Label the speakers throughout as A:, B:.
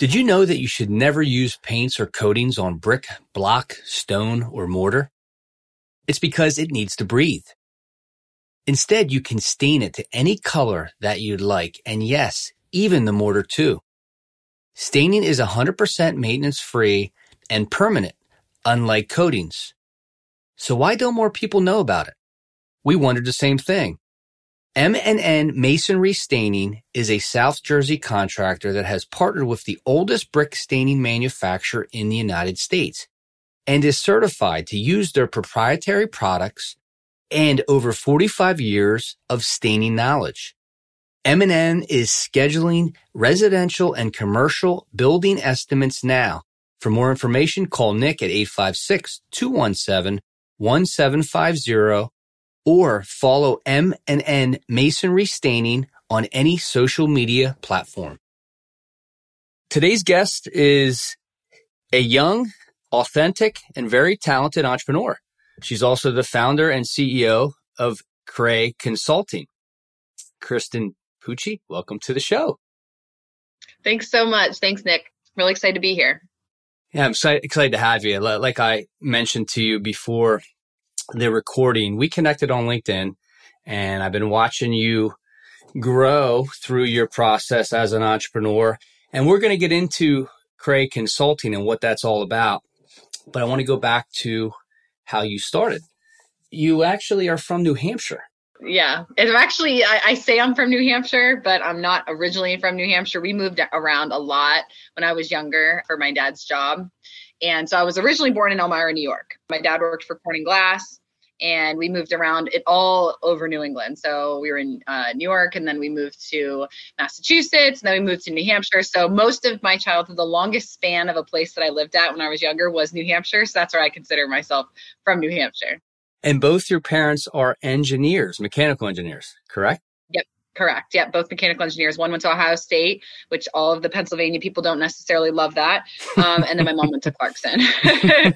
A: Did you know that you should never use paints or coatings on brick, block, stone, or mortar? It's because it needs to breathe. Instead, you can stain it to any color that you'd like, and yes, even the mortar too. Staining is 100% maintenance free and permanent, unlike coatings. So why don't more people know about it? We wondered the same thing. M&N Masonry Staining is a South Jersey contractor that has partnered with the oldest brick staining manufacturer in the United States and is certified to use their proprietary products and over 45 years of staining knowledge. M&N is scheduling residential and commercial building estimates now. For more information, call Nick at 856-217-1750 or follow M&N Masonry Staining on any social media platform. Today's guest is a young, authentic, and very talented entrepreneur. She's also the founder and CEO of Krae Consulting. Kristen Pucci, welcome to the show.
B: Thanks so much. Thanks, Nick. Really excited to be here.
A: Yeah, I'm excited to have you. Like I mentioned to you before the recording, we connected on LinkedIn and I've been watching you grow through your process as an entrepreneur. And we're going to get into Krae Consulting and what that's all about. But I want to go back to how you started. You actually are from New Hampshire.
B: Yeah, it's actually, I, I, say I'm from New Hampshire, but I'm not originally from New Hampshire. We moved around a lot when I was younger for my dad's job. And so I was originally born in Elmira, New York. My dad worked for Corning Glass and we moved around it all over New England. So we were in uh, New York, and then we moved to Massachusetts, and then we moved to New Hampshire. So most of my childhood, the longest span of a place that I lived at when I was younger was New Hampshire. So that's where I consider myself from New Hampshire.
A: And both your parents are engineers, mechanical engineers, correct?
B: Correct. Yeah, both mechanical engineers. One went to Ohio State, which all of the Pennsylvania people don't necessarily love that. Um, and then my mom went to Clarkson.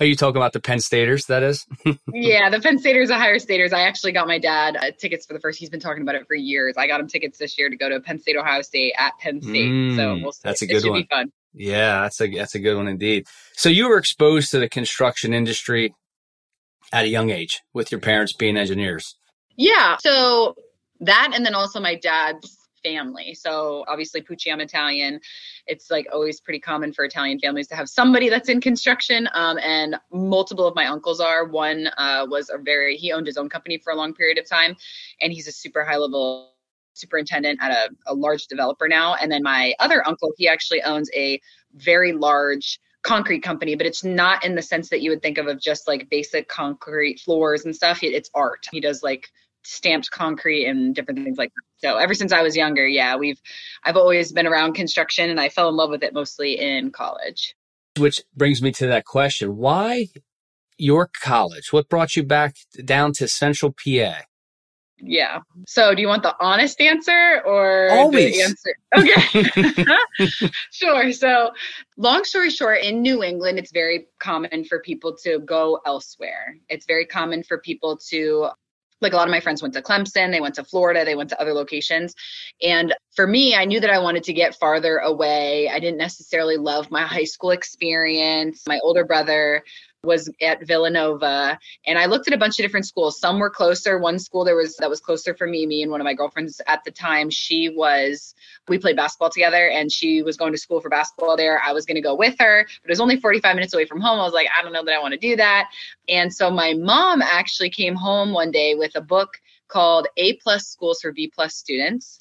A: Are you talking about the Penn Staters? That is.
B: yeah, the Penn Staters, Ohio Staters. I actually got my dad uh, tickets for the first. He's been talking about it for years. I got him tickets this year to go to Penn State, Ohio State at Penn State. Mm, so we'll see.
A: That's a good one. Yeah, that's a that's a good one indeed. So you were exposed to the construction industry at a young age with your parents being engineers.
B: Yeah. So that and then also my dad's family. So obviously Pucci, I'm Italian. It's like always pretty common for Italian families to have somebody that's in construction. Um, and multiple of my uncles are. One uh, was a very he owned his own company for a long period of time, and he's a super high level superintendent at a, a large developer now. And then my other uncle, he actually owns a very large concrete company, but it's not in the sense that you would think of of just like basic concrete floors and stuff. It's art. He does like stamped concrete and different things like that. So ever since I was younger, yeah, we've I've always been around construction and I fell in love with it mostly in college.
A: Which brings me to that question. Why your college? What brought you back down to Central PA?
B: Yeah. So do you want the honest answer or
A: Always.
B: the answer? Okay. sure. So long story short, in New England, it's very common for people to go elsewhere. It's very common for people to like a lot of my friends went to Clemson, they went to Florida, they went to other locations. And for me, I knew that I wanted to get farther away. I didn't necessarily love my high school experience. My older brother was at Villanova and I looked at a bunch of different schools. Some were closer. One school there was that was closer for me, me and one of my girlfriends at the time, she was we played basketball together and she was going to school for basketball there. I was going to go with her, but it was only 45 minutes away from home. I was like, I don't know that I want to do that. And so my mom actually came home one day with a book called A plus schools for B plus students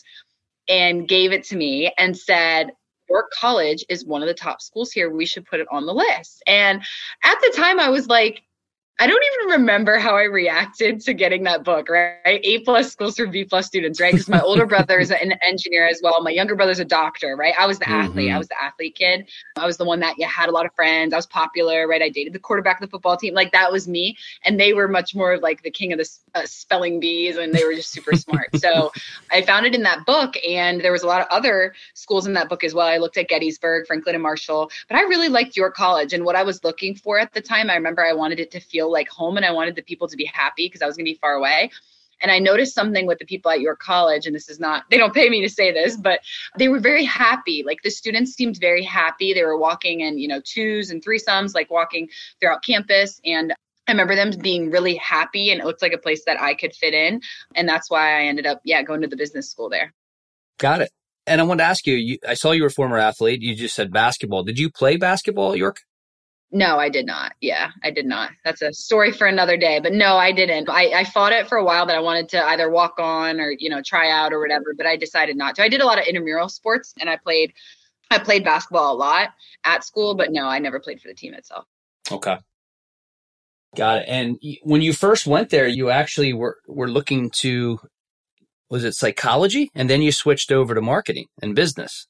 B: and gave it to me and said, York College is one of the top schools here. We should put it on the list. And at the time, I was like, I don't even remember how I reacted to getting that book, right? A plus schools for B plus students, right? Because my older brother is an engineer as well. My younger brother's a doctor, right? I was the mm-hmm. athlete. I was the athlete kid. I was the one that yeah, had a lot of friends. I was popular, right? I dated the quarterback of the football team. Like that was me. And they were much more like the king of the uh, spelling bees and they were just super smart. So I found it in that book. And there was a lot of other schools in that book as well. I looked at Gettysburg, Franklin and Marshall, but I really liked York College. And what I was looking for at the time, I remember I wanted it to feel like home and I wanted the people to be happy because I was going to be far away. And I noticed something with the people at York College, and this is not, they don't pay me to say this, but they were very happy. Like the students seemed very happy. They were walking in, you know, twos and threesomes, like walking throughout campus. And I remember them being really happy, and it looked like a place that I could fit in. And that's why I ended up, yeah, going to the business school there.
A: Got it. And I wanted to ask you, you I saw you were a former athlete. You just said basketball. Did you play basketball at York?
B: No, I did not. Yeah, I did not. That's a story for another day. But no, I didn't. I, I fought it for a while that I wanted to either walk on or, you know, try out or whatever, but I decided not to. I did a lot of intramural sports and I played I played basketball a lot at school, but no, I never played for the team itself.
A: Okay. Got it. And when you first went there, you actually were were looking to was it psychology and then you switched over to marketing and business.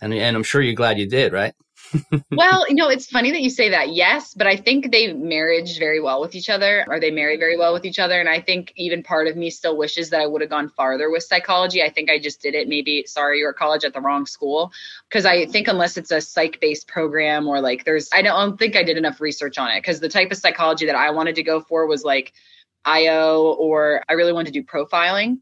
A: And and I'm sure you're glad you did, right?
B: well, you know, it's funny that you say that. Yes, but I think they marriage very well with each other, or they marry very well with each other. And I think even part of me still wishes that I would have gone farther with psychology. I think I just did it maybe, sorry, you're college at the wrong school. Because I think unless it's a psych based program or like there's, I don't think I did enough research on it. Because the type of psychology that I wanted to go for was like IO, or I really wanted to do profiling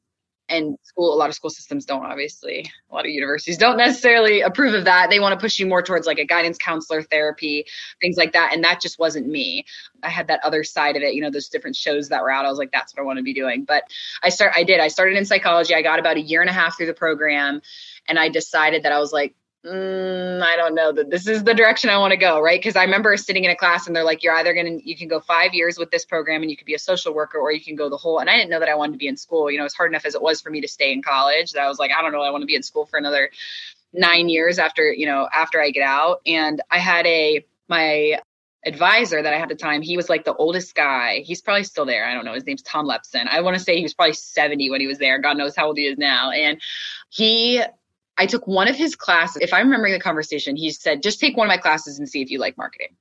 B: and school a lot of school systems don't obviously. A lot of universities don't necessarily approve of that. They want to push you more towards like a guidance counselor therapy things like that and that just wasn't me. I had that other side of it you know those different shows that were out. I was like that's what i want to be doing. But i start i did. I started in psychology. I got about a year and a half through the program and i decided that i was like mm, I don't know that this is the direction I want to go, right? Because I remember sitting in a class and they're like, you're either going to, you can go five years with this program and you could be a social worker or you can go the whole. And I didn't know that I wanted to be in school. You know, it's hard enough as it was for me to stay in college that I was like, I don't know, I want to be in school for another nine years after, you know, after I get out. And I had a, my advisor that I had at the time, he was like the oldest guy. He's probably still there. I don't know. His name's Tom Lepson. I want to say he was probably 70 when he was there. God knows how old he is now. And he I took one of his classes. If I'm remembering the conversation, he said, just take one of my classes and see if you like marketing.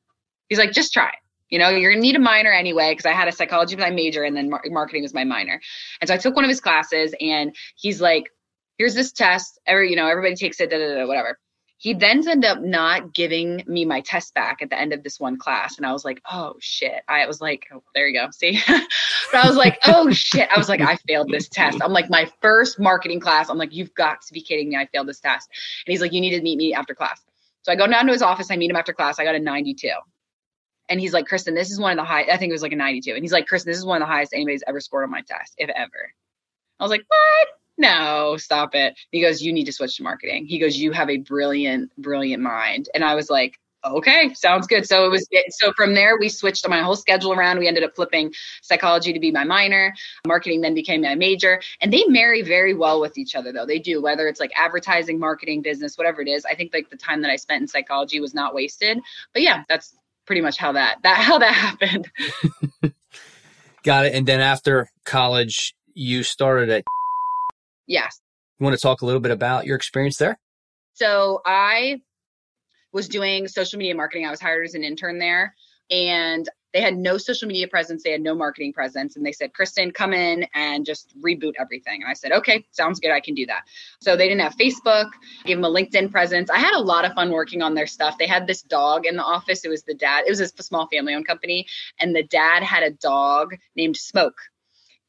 B: He's like, just try. You know, you're gonna need a minor anyway, because I had a psychology my major and then mar- marketing was my minor. And so I took one of his classes and he's like, here's this test. Every, you know, everybody takes it, da, da, da, whatever he then ended up not giving me my test back at the end of this one class. And I was like, oh shit. I was like, oh, there you go. See? but I was like, oh shit. I was like, I failed this test. I'm like, my first marketing class. I'm like, you've got to be kidding me. I failed this test. And he's like, you need to meet me after class. So I go down to his office. I meet him after class. I got a 92. And he's like, Kristen, this is one of the high, I think it was like a 92. And he's like, Kristen, this is one of the highest anybody's ever scored on my test, if ever. I was like, what? No, stop it. He goes, you need to switch to marketing. He goes, you have a brilliant, brilliant mind. And I was like, okay, sounds good. So it was, so from there, we switched my whole schedule around. We ended up flipping psychology to be my minor. Marketing then became my major. And they marry very well with each other, though. They do, whether it's like advertising, marketing, business, whatever it is. I think like the time that I spent in psychology was not wasted. But yeah, that's pretty much how that, that, how that happened.
A: Got it. And then after college, you started at
B: Yes.
A: You want to talk a little bit about your experience there?
B: So I was doing social media marketing. I was hired as an intern there and they had no social media presence. They had no marketing presence. And they said, Kristen, come in and just reboot everything. And I said, okay, sounds good. I can do that. So they didn't have Facebook, gave them a LinkedIn presence. I had a lot of fun working on their stuff. They had this dog in the office. It was the dad, it was a small family owned company. And the dad had a dog named Smoke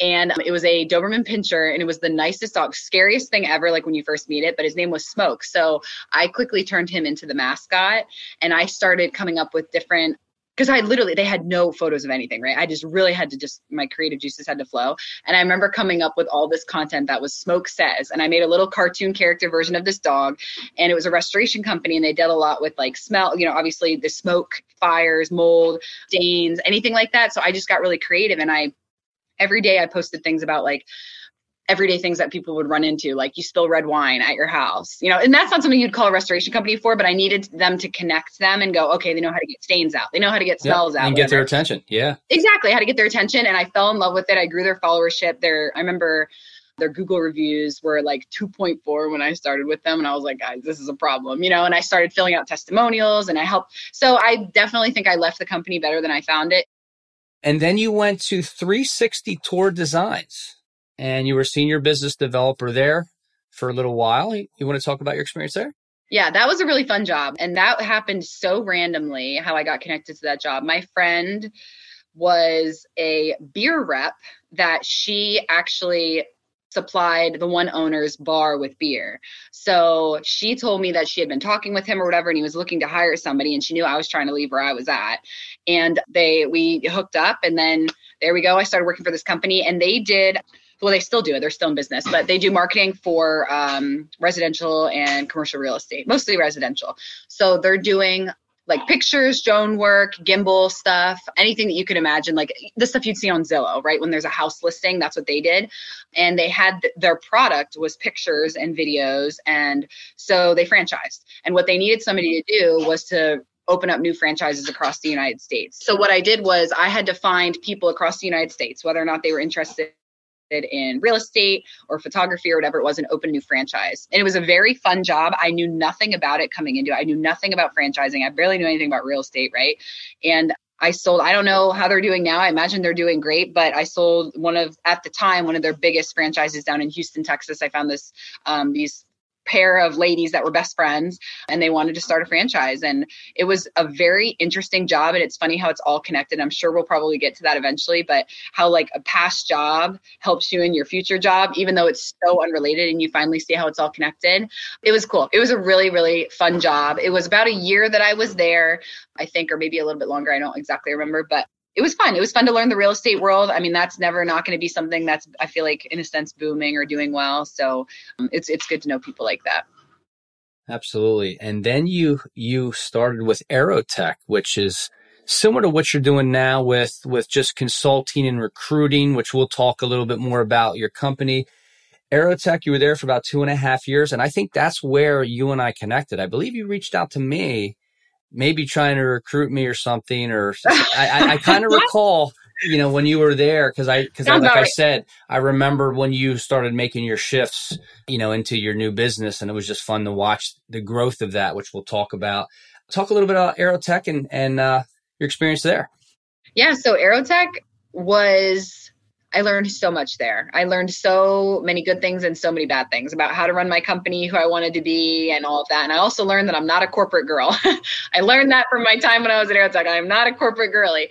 B: and it was a Doberman Pinscher, and it was the nicest dog, scariest thing ever, like when you first meet it. But his name was Smoke, so I quickly turned him into the mascot, and I started coming up with different. Because I literally, they had no photos of anything, right? I just really had to just, my creative juices had to flow. And I remember coming up with all this content that was Smoke Says. And I made a little cartoon character version of this dog. And it was a restoration company, and they dealt a lot with like smell, you know, obviously the smoke, fires, mold, stains, anything like that. So I just got really creative and I every day I posted things about like everyday things that people would run into, like you spill red wine at your house, you know, and that's not something you'd call a restoration company for, but I needed them to connect them and go, okay, they know how to get stains out. They know how to get smells
A: yep.
B: out.
A: And get their attention. Yeah.
B: Exactly. How to get their attention. And I fell in love with it. I grew their followership. Their, I remember their Google reviews were like 2.4 when I started with them. And I was like, guys, this is a problem, you know, and I started filling out testimonials and I helped. So I definitely think I left the company better than I found it.
A: And then you went to 360 Tour Designs and you were senior business developer there for a little while. You want to talk about your experience there?
B: Yeah, that was a really fun job. And that happened so randomly how I got connected to that job. My friend was a beer rep that she actually supplied the one owner's bar with beer. So she told me that she had been talking with him or whatever and he was looking to hire somebody and she knew I was trying to leave where I was at. And they we hooked up and then there we go. I started working for this company and they did well they still do it they're still in business but they do marketing for um, residential and commercial real estate mostly residential so they're doing like pictures, drone work, gimbal stuff, anything that you could imagine, like the stuff you'd see on Zillow, right? When there's a house listing, that's what they did. And they had th- their product was pictures and videos. And so they franchised. And what they needed somebody to do was to open up new franchises across the United States. So what I did was I had to find people across the United States, whether or not they were interested in real estate or photography or whatever it was and open new franchise. And it was a very fun job. I knew nothing about it coming into it. I knew nothing about franchising. I barely knew anything about real estate, right? And I sold, I don't know how they're doing now. I imagine they're doing great, but I sold one of, at the time, one of their biggest franchises down in Houston, Texas. I found this, um, these pair of ladies that were best friends and they wanted to start a franchise. And it was a very interesting job and it's funny how it's all connected. I'm sure we'll probably get to that eventually but how like a past job helps you in your future job even though it's so unrelated and you finally see how it's all connected. It was cool. It was a really really fun job. It was about a year that i was there i think or maybe a little bit longer. I don't exactly remember but it was fun. It was fun to learn the real estate world. I mean, that's never not going to be something that's I feel like in a sense booming or doing well. So um, it's it's good to know people like that.
A: Absolutely. And then you you started with Aerotek, which is similar to what you're doing now with with just consulting and recruiting, which we'll talk a little bit more about your company. Aerotek, you were there for about two and a half years, and I think that's where you and I connected. I believe you reached out to me maybe trying to recruit me or something, or I, I, I kind of recall, you know, when you were there, because I, because like right. I said, I remember when you started making your shifts, you know, into your new business, and it was just fun to watch the growth of that, which we'll talk about. Talk a little bit about Aerotek and and uh, your experience there.
B: Yeah, so Aerotek was I learned so much there. I learned so many good things and so many bad things about how to run my company, who I wanted to be, and all of that. And I also learned that I'm not a corporate girl. I learned that from my time when I was at Aerotek. I'm not a corporate girly.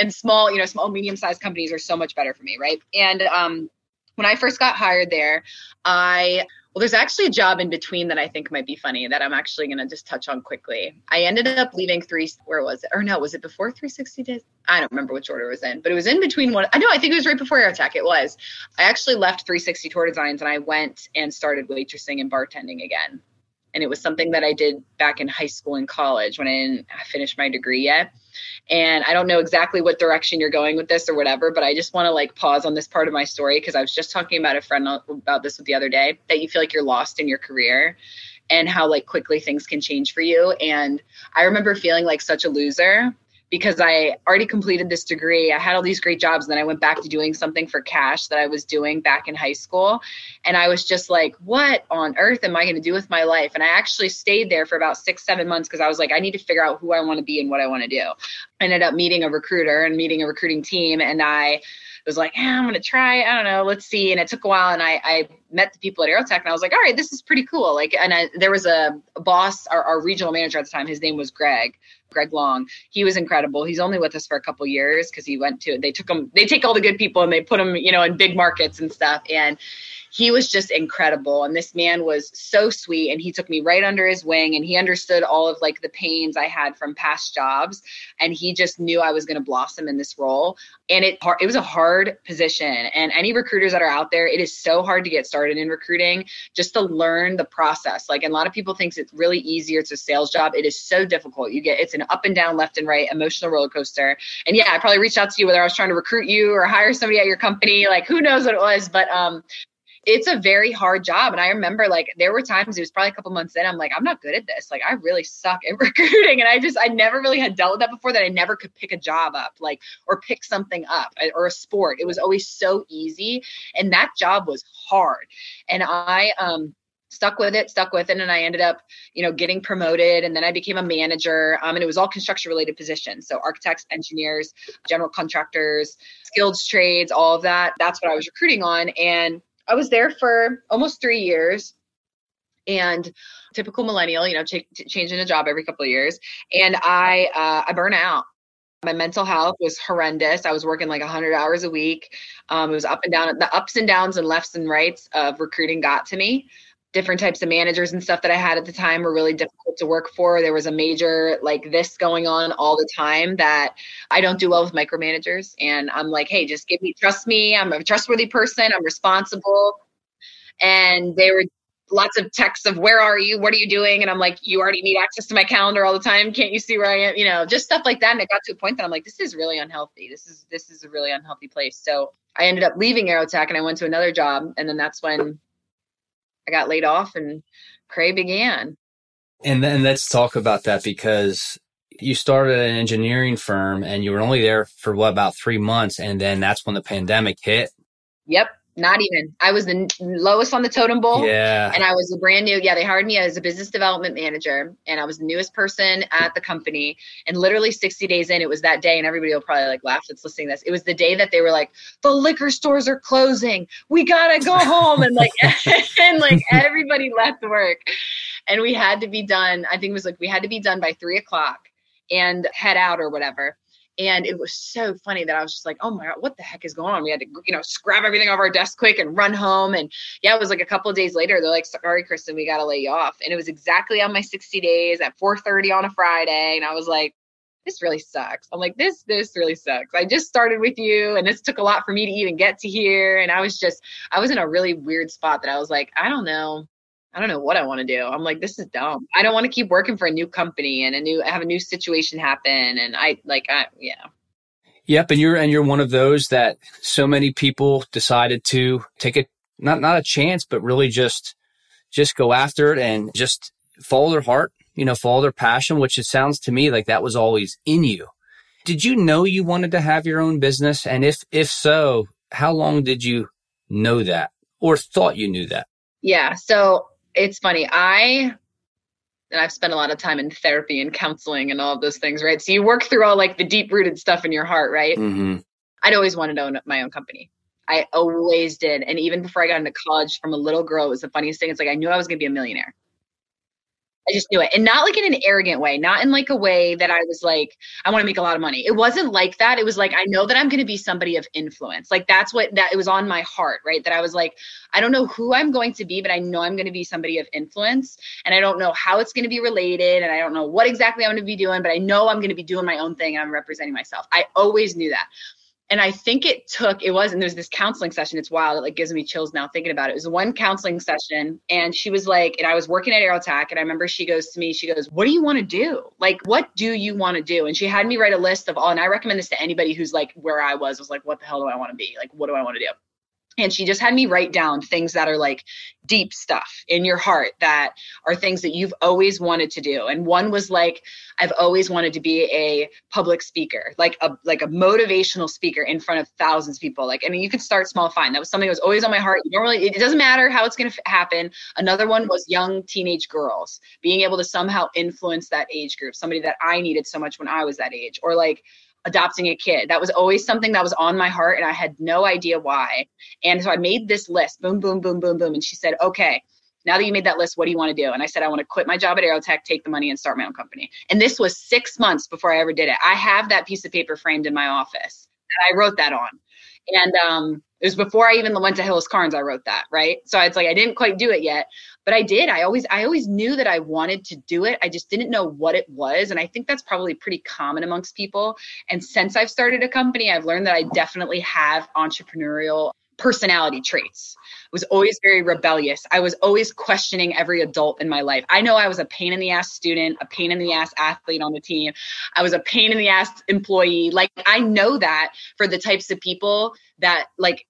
B: And small, you know, small, medium sized companies are so much better for me, right? And um, when I first got hired there, I well, there's actually a job in between that I think might be funny that I'm actually going to just touch on quickly. I ended up leaving three, where was it? Or no, was it before 360 days? I don't remember which order it was in, but it was in between one. I know, I think it was right before Aerotek. It was. I actually left 360 Tour Designs and I went and started waitressing and bartending again. And it was something that I did back in high school and college when I didn't finish my degree yet. And I don't know exactly what direction you're going with this or whatever, but I just want to like pause on this part of my story because I was just talking about a friend about this with the other day that you feel like you're lost in your career and how like quickly things can change for you. And I remember feeling like such a loser because I already completed this degree. I had all these great jobs. And then I went back to doing something for cash that I was doing back in high school. And I was just like, what on earth am I going to do with my life? And I actually stayed there for about six, seven months because I was like, I need to figure out who I want to be and what I want to do. I ended up meeting a recruiter and meeting a recruiting team. And I, was like, eh, I'm gonna try. I don't know. Let's see. And it took a while, and I, I met the people at Aerotek, and I was like, all right, this is pretty cool. Like, and I, there was a, a boss, our, our, regional manager at the time. His name was Greg. Greg Long. He was incredible. He's only with us for a couple years because he went to. They took him. They take all the good people and they put them, you know, in big markets and stuff. And he was just incredible. And this man was so sweet and he took me right under his wing and he understood all of like the pains i had from past jobs and he just knew i was going to blossom in this role. And it it was a hard position. And any recruiters that are out there it is so hard to get started in recruiting just to learn the process. Like a lot of people thinks it's really easier it's a sales job. It is so difficult. You get it's an up and down left and right emotional roller coaster. And yeah i probably reached out to you whether i was trying to recruit you or hire somebody at your company. Like who knows what it was. But um it's a very hard job. And I remember like there were times it was probably a couple months in, I'm like, I'm not good at this. Like I really suck at recruiting. And I just I never really had dealt with that before that I never could pick a job up, like or pick something up uh, or a sport. It was always so easy. And that job was hard. And I um stuck with it, stuck with it, and I ended up, you know, getting promoted. And then I became a manager. Um, and it was all construction related positions. So architects, engineers, general contractors, skilled trades, all of that. That's what I was recruiting on. And I was there for almost three years. And typical millennial, you know, ch- changing a job every couple of years. And I, uh, I burn out. My mental health was horrendous. I was working like 100 hours a week. Um, it was up and down. The ups and downs and lefts and rights of recruiting got to me different types of managers and stuff that I had at the time were really difficult to work for. There was a major like this going on all the time that I don't do well with micromanagers. And I'm like, hey, just give me, trust me. I'm a trustworthy person. I'm responsible. And they were lots of texts of where are you? What are you doing? And I'm like, you already need access to my calendar all the time. Can't you see where I am? You know, just stuff like that. And it got to a point that I'm like, this is really unhealthy. This is this is a really unhealthy place. So I ended up leaving Aerotek and I went to another job. And then that's when I got laid off and Krae began.
A: And then let's talk about that because you started an engineering firm and you were only there for what about three months and then that's when the pandemic hit.
B: Yep. Not even. I was the lowest on the totem pole.
A: Yeah.
B: And I was a brand new. Yeah, they hired me as a business development manager, and I was the newest person at the company. And literally 60 days in, it was that day, and everybody will probably like laugh that's listening to this. It was the day that they were like, the liquor stores are closing. We gotta go home, and like, and like everybody left work, and we had to be done. I think it was like we had to be done by three o'clock and head out or whatever. And it was so funny that I was just like, oh my God, what the heck is going on? We had to, you know, scrap everything off our desk quick and run home. And yeah, it was like a couple days later, they're like, sorry, Kristen, we got to lay you off. And it was exactly on my 60 days at 4.30 on a Friday. And I was like, this really sucks. I'm like, this, this really sucks. I just started with you and this took a lot for me to even get to here. And I was just, I was in a really weird spot that I was like, I don't know. I don't know what I want to do. I'm like, this is dumb. I don't want to keep working for a new company and a new have a new situation happen. And I like, I yeah.
A: Yep, and you're and you're one of those that so many people decided to take a not not a chance, but really just just go after it and just follow their heart, you know, follow their passion, which it sounds to me like that was always in you. Did you know you wanted to have your own business? And if if so, how long did you know that or thought you knew that?
B: Yeah. So it's funny. I and I've spent a lot of time in therapy and counseling and all of those things, right? So you work through all like the deep rooted stuff in your heart, right? Mm-hmm. I'd always wanted to own my own company. I always did. And even before I got into college from a little girl, it was the funniest thing. It's like I knew I was going to be a millionaire. I just knew it. And not like in an arrogant way, not in like a way that I was like, I want to make a lot of money. It wasn't like that. It was like, I know that I'm going to be somebody of influence. Like that's what that it was on my heart, right? That I was like, I don't know who I'm going to be, but I know I'm going to be somebody of influence. And I don't know how it's going to be related. And I don't know what exactly I'm going to be doing, but I know I'm going to be doing my own thing and I'm representing myself. I always knew that and I think it took it was and there's this counseling session. It's wild. It like gives me chills now thinking about it. It was one counseling session, and she was like, and I was working at Aerotek, and I remember she goes to me, she goes, "What do you want to do? Like, what do you want to do?" And she had me write a list of all, and I recommend this to anybody who's like where I was, was like, "What the hell do I want to be? Like, what do I want to do?" And she just had me write down things that are like deep stuff in your heart that are things that you've always wanted to do. And one was like i've always wanted to be a public speaker like a like a motivational speaker in front of thousands of people. Like i mean you could start small fine. That was something that was always on my heart. You don't really it doesn't matter how it's going to happen. Another one was young teenage girls being able to somehow influence that age group somebody that i needed so much when i was that age. Or like adopting a kid. That was always something that was on my heart and I had no idea why. And so I made this list boom, boom, boom, boom, boom. And she said, okay, now that you made that list, what do you want to do? And I said, I want to quit my job at Aerotek, take the money and start my own company. And this was six months before I ever did it. I have that piece of paper framed in my office and I wrote that on. And um, it was before I even went to Hillis Carnes. I wrote that, right? So it's like I didn't quite do it yet, but I did. I always, I always knew that I wanted to do it. I just didn't know what it was, and I think that's probably pretty common amongst people. And since I've started a company, I've learned that I definitely have entrepreneurial personality traits. I was always very rebellious. I was always questioning every adult in my life. I know I was a pain in the ass student, a pain in the ass athlete on the team. I was a pain in the ass employee. Like I know that for the types of people that like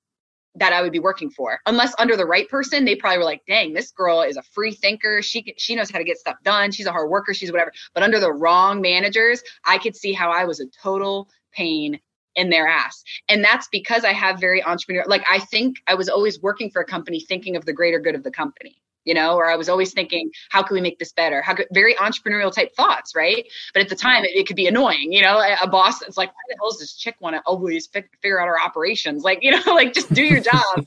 B: that I would be working for. Unless under the right person, they probably were like, "Dang, this girl is a free thinker. She she knows how to get stuff done. She's a hard worker. She's whatever." But under the wrong managers, I could see how I was a total pain in their ass. And that's because I have very entrepreneur like I think I was always working for a company thinking of the greater good of the company you know, or I was always thinking, how can we make this better? How could very entrepreneurial type thoughts, right? But at the time, it, it could be annoying, you know, a, boss that's like, why the hell does this chick want to always fi- figure out our operations? Like, you know, like just do your job.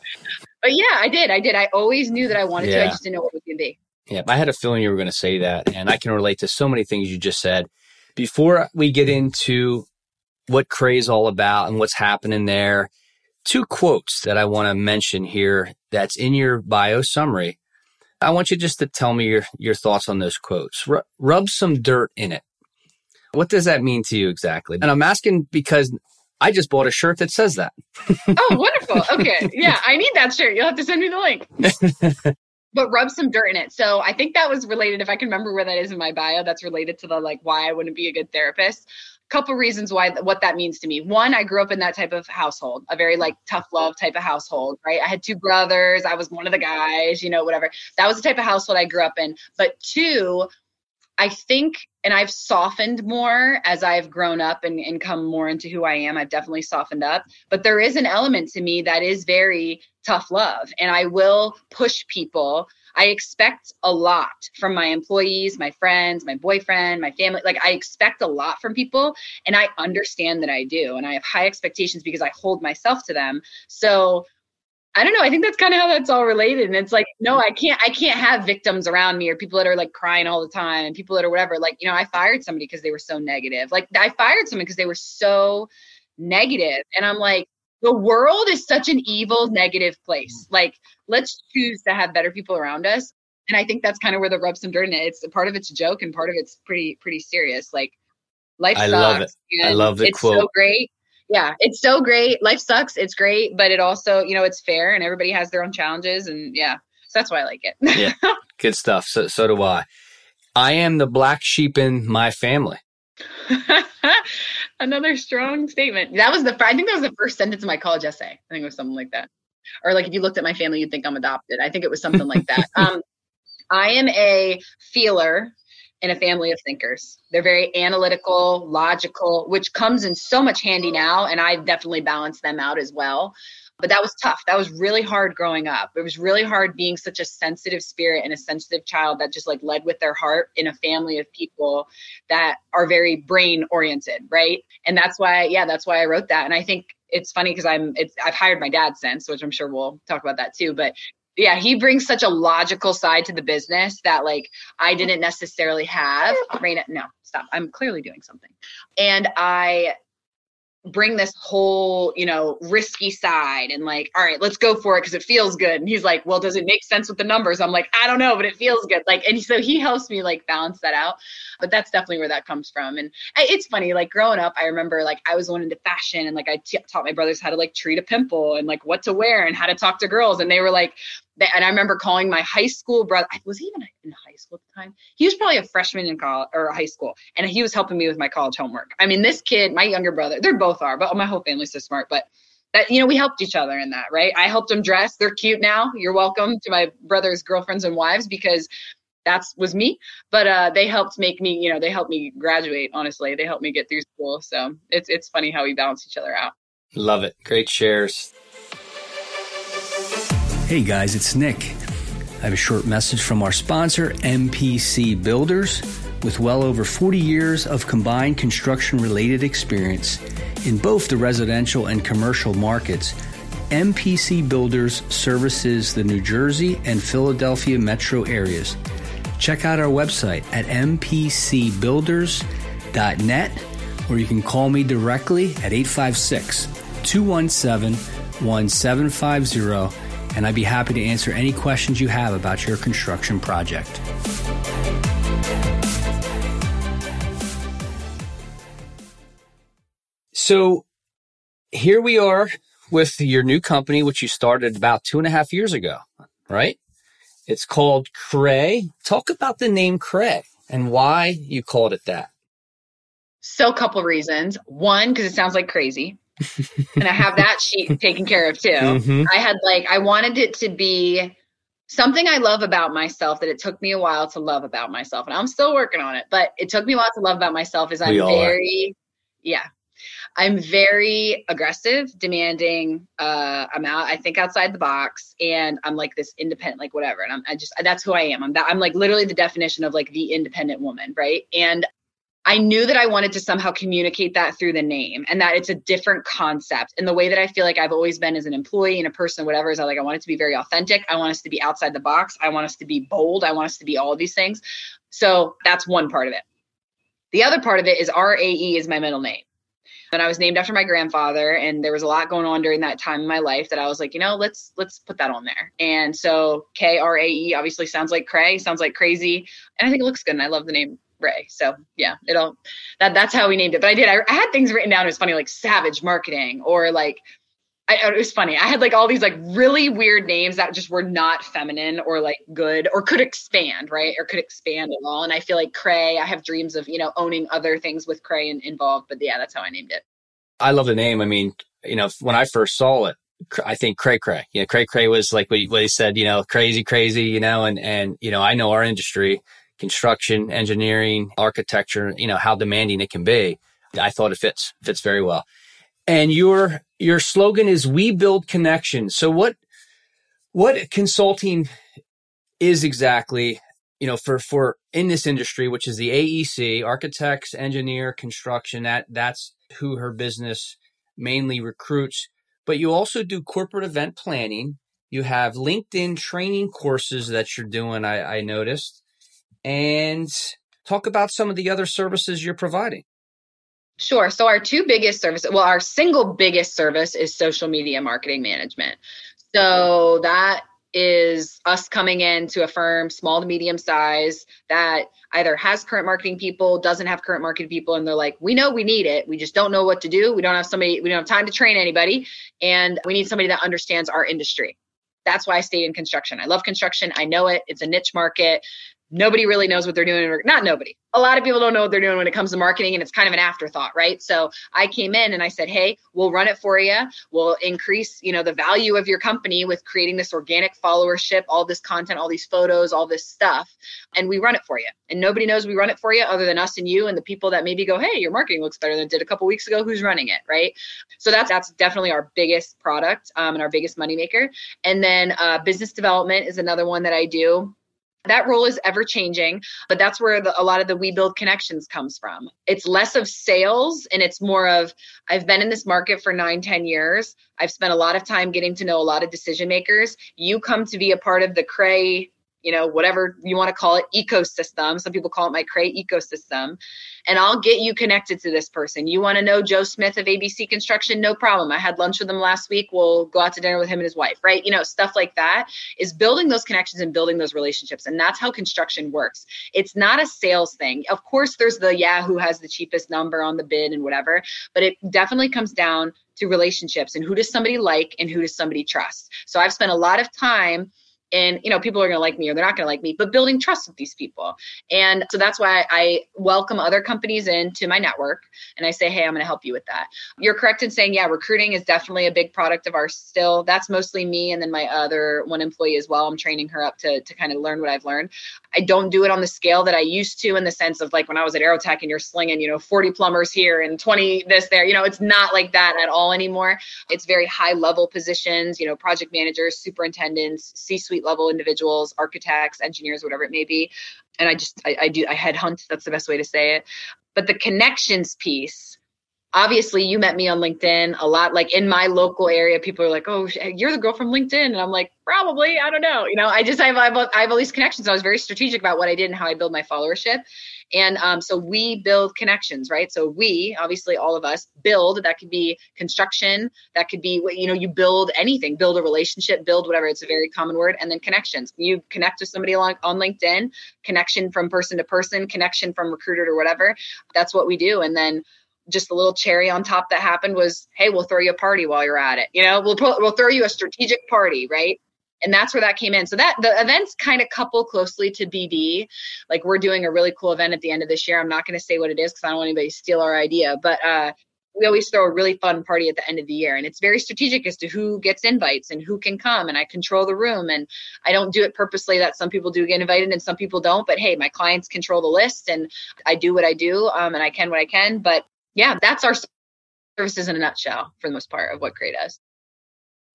B: but yeah, I did. I did. I always knew that I wanted yeah. to. I just didn't know what it was going to be.
A: Yeah, I had a feeling you were going to say that. And I can relate to so many things you just said. Before we get into what Krae's all about and what's happening there, two quotes that I want to mention here that's in your bio summary I want you just to tell me your, your thoughts on those quotes. R- rub some dirt in it. What does that mean to you exactly? And I'm asking because I just bought a shirt that says that.
B: oh, wonderful. Okay. Yeah, I need that shirt. You'll have to send me the link. but rub some dirt in it. So I think that was related, if I can remember where that is in my bio, that's related to the like why I wouldn't be a good therapist couple reasons why what that means to me. One, I grew up in that type of household, a very like tough love type of household, right? I had two brothers, I was one of the guys, you know, whatever. That was the type of household I grew up in. But two, I think, and I've softened more as I've grown up and, and come more into who I am. I've definitely softened up. But there is an element to me that is very tough love. And I will push people I expect a lot from my employees, my friends, my boyfriend, my family. Like I expect a lot from people and I understand that I do. And I have high expectations because I hold myself to them. So I don't know. I think that's kind of how that's all related. And it's like, no, I can't, I can't have victims around me or people that are like crying all the time and people that are whatever. Like, you know, I fired somebody because they were so negative. Like I fired someone because they were so negative. And I'm like, the world is such an evil, negative place. Mm. Like, let's choose to have better people around us. And I think that's kind of where the rub some dirt in it. It's part of it's a joke and part of it's pretty, pretty serious. Like, life I sucks.
A: love it. I love the
B: it's
A: quote.
B: so great. Yeah, it's so great. Life sucks. It's great, but it also, you know, it's fair and everybody has their own challenges. And yeah, so that's why I like it.
A: yeah, good stuff. So, so do I. I am the black sheep in my family.
B: Another strong statement. That was the I think that was the first sentence of my college essay. I think it was something like that. Or like if you looked at my family, you'd think I'm adopted. I think it was something like that. Um, I am a feeler in a family of thinkers. They're very analytical, logical, which comes in so much handy now, and I've definitely balanced them out as well but that was tough. That was really hard growing up. It was really hard being such a sensitive spirit and a sensitive child that just like led with their heart in a family of people that are very brain oriented, right? And that's why, yeah, that's why I wrote that. And I think it's funny because I'm, it's, I've hired my dad since, which I'm sure we'll talk about that too. But yeah, he brings such a logical side to the business that like I didn't necessarily have. Raina, no, stop. I'm clearly doing something. And I bring this whole, you know, risky side and like, all right, let's go for it because it feels good. And he's like, well, does it make sense with the numbers? I'm like, I don't know, but it feels good. Like, and so he helps me like balance that out. But that's definitely where that comes from. And eh, it's funny, like growing up, I remember like I was going into fashion and like I t- taught my brothers how to like treat a pimple and like what to wear and how to talk to girls. And they were like, and I remember calling my high school brother. Was he even in high school at the time? He was probably a freshman in college or high school, and he was helping me with my college homework. I mean, this kid, my younger brother, they're both are, but my whole family's so smart. But that you know, we helped each other in that, right? I helped them dress. They're cute now. You're welcome to my brother's girlfriends and wives because that's was me. But uh, they helped make me, you know, they helped me graduate. Honestly, they helped me get through school. So it's it's funny how we balance each other out.
A: Love it. Great shares. Hey guys, it's Nick. I have a short message from our sponsor, MPC Builders. With well over 40 years of combined construction related experience in both the residential and commercial markets, MPC Builders services the New Jersey and Philadelphia metro areas. Check out our website at mpcbuilders.net or you can call me directly at 856 217 1750 and I'd be happy to answer any questions you have about your construction project. So here we are with your new company, which you started about two and a half years ago, right? It's called Krae. Talk about the name Krae and why you called it that.
B: So, a couple reasons. One, because it sounds like crazy. And I have that sheet taken care of too. Mm-hmm. I had like, I wanted it to be something I love about myself that it took me a while to love about myself. And I'm still working on it, but it took me a while to love about myself is I'm very, yeah, I'm very aggressive, demanding. Uh, I'm out. I think outside the box, and I'm like this independent, like whatever. And I'm I just that's who I am. I'm that. I'm like literally the definition of like the independent woman, right? And I knew that I wanted to somehow communicate that through the name and that it's a different concept. And the way that I feel like I've always been as an employee and a person, whatever, is I like, I want it to be very authentic. I want us to be outside the box. I want us to be bold. I want us to be all of these things. So that's one part of it. The other part of it is RAE is my middle name. And I was named after my grandfather, and there was a lot going on during that time in my life that I was like, you know, let's let's put that on there. And so K R A E obviously sounds like cray, sounds like crazy, and I think it looks good. And I love the name Rae. So yeah, it'll that that's how we named it. But I did. I, I had things written down. It was funny, like savage marketing or like I, it was funny. I had like all these like really weird names that just were not feminine or like good or could expand, right? Or could expand at all. And I feel like Krae, I have dreams of, you know, owning other things with Krae in, involved. But yeah, that's how I named it.
A: I love the name. I mean, you know, when I first saw it, I think cray cray. Yeah, cray cray was like what he said, you know, crazy, crazy, you know, and, and, you know, I know our industry, construction, engineering, architecture, you know, how demanding it can be. I thought it fits, fits very well. And your your slogan is we build connections. So what what consulting is exactly, you know, for for in this industry, which is the AEC, architects, engineer, construction, that that's who her business mainly recruits. But you also do corporate event planning. You have LinkedIn training courses that you're doing, I, I noticed. And talk about some of the other services you're providing.
B: Sure. So our two biggest services, well, our single biggest service is social media marketing management. So that is us coming in to a firm, small to medium size, that either has current marketing people, doesn't have current marketing people, and they're like, we know we need it. We just don't know what to do. We don't have somebody, we don't have time to train anybody. And we need somebody that understands our industry. That's why I stayed in construction. I love construction. I know it. It's a niche market nobody really knows what they're doing. Not nobody. A lot of people don't know what they're doing when it comes to marketing, and it's kind of an afterthought, right? So I came in and I said, "Hey, we'll run it for you. We'll increase, you know, the value of your company with creating this organic followership, all this content, all these photos, all this stuff, and we run it for you. And nobody knows we run it for you other than us and you and the people that maybe go, "Hey, your marketing looks better than it did a couple weeks ago. Who's running it?" Right? So that's that's definitely our biggest product um, and our biggest moneymaker. And then uh, business development is another one that I do that role is ever changing but that's where the, a lot of the we build connections comes from. It's less of sales and it's more of i've been in this market for nine ten years. I've spent a lot of time getting to know a lot of decision makers. You come to be a part of the Krae you know, whatever you want to call it, ecosystem. Some people call it my Krae ecosystem. And I'll get you connected to this person. You want to know Joe Smith of ABC Construction? No problem. I had lunch with him last week. We'll go out to dinner with him and his wife, right? You know, stuff like that is building those connections and building those relationships. And that's how construction works. It's not a sales thing. Of course, there's the, yeah, who has the cheapest number on the bid and whatever, but it definitely comes down to relationships and who does somebody like and who does somebody trust. So I've spent a lot of time and you know people are going to like me or they're not going to like me but building trust with these people. And so that's why i welcome other companies into my network and i say hey i'm going to help you with that. You're correct in saying yeah recruiting is definitely a big product of ours still. That's mostly me and then my other one employee as well. I'm training her up to, to kind of learn what i've learned. I don't do it on the scale that i used to in the sense of like when i was at aerotek and you're slinging you know 40 plumbers here and 20 this there you know it's not like that at all anymore. It's very high level positions you know project managers superintendents c-suite level individuals, architects, engineers, whatever it may be. And I just, I, I do, I headhunt. That's the best way to say it. But the connections piece, obviously you met me on linkedin a lot like in my local area people are like oh you're the girl from linkedin and i'm like probably i don't know you know i just I have, I have, I have all these connections i was very strategic about what i did and how i build my followership and um, so we build connections, right? So we, obviously, all of us build. That could be construction. That could be, you know, you build anything, build a relationship, build whatever. It's a very common word. And then connections. You connect with somebody on, LinkedIn, connection from person to person, connection from recruiter to whatever. That's what we do. And then just a little cherry on top that happened was, hey, we'll throw you a party while you're at it. You know, we'll we'll throw you a strategic party, right? and that's where that came in. So that the events kind of couple closely to BD. Like we're doing a really cool event at the end of this year. I'm not going to say what it is because I don't want anybody to steal our idea, but uh, we always throw a really fun party at the end of the year and it's very strategic as to who gets invites and who can come and i control the room and i don't do it purposely that some people do get invited and some people don't but hey my clients control the list and i do what i do um, and i can what i can but yeah that's our services in a nutshell for the most part of what Krae does.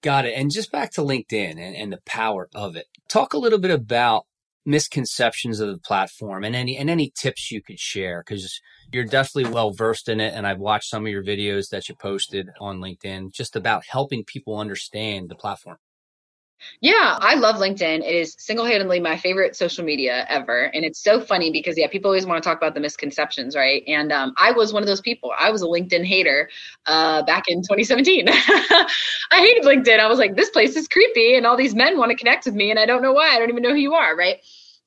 A: Got it. And just back to linkedin and, and the power of it. Talk a little bit about misconceptions of the platform and any and any tips you could share because you're definitely well versed in it and I've watched some of your videos that you posted on LinkedIn just about helping people understand the platform.
B: Yeah, I love LinkedIn. It is single-handedly my favorite social media ever, and it's so funny because yeah, people always want to talk about the misconceptions, right? And um, I was one of those people. I was a LinkedIn hater uh, back in 2017. I hated LinkedIn. I was like, this place is creepy, and all these men want to connect with me, and I don't know why. I don't even know who you are, right?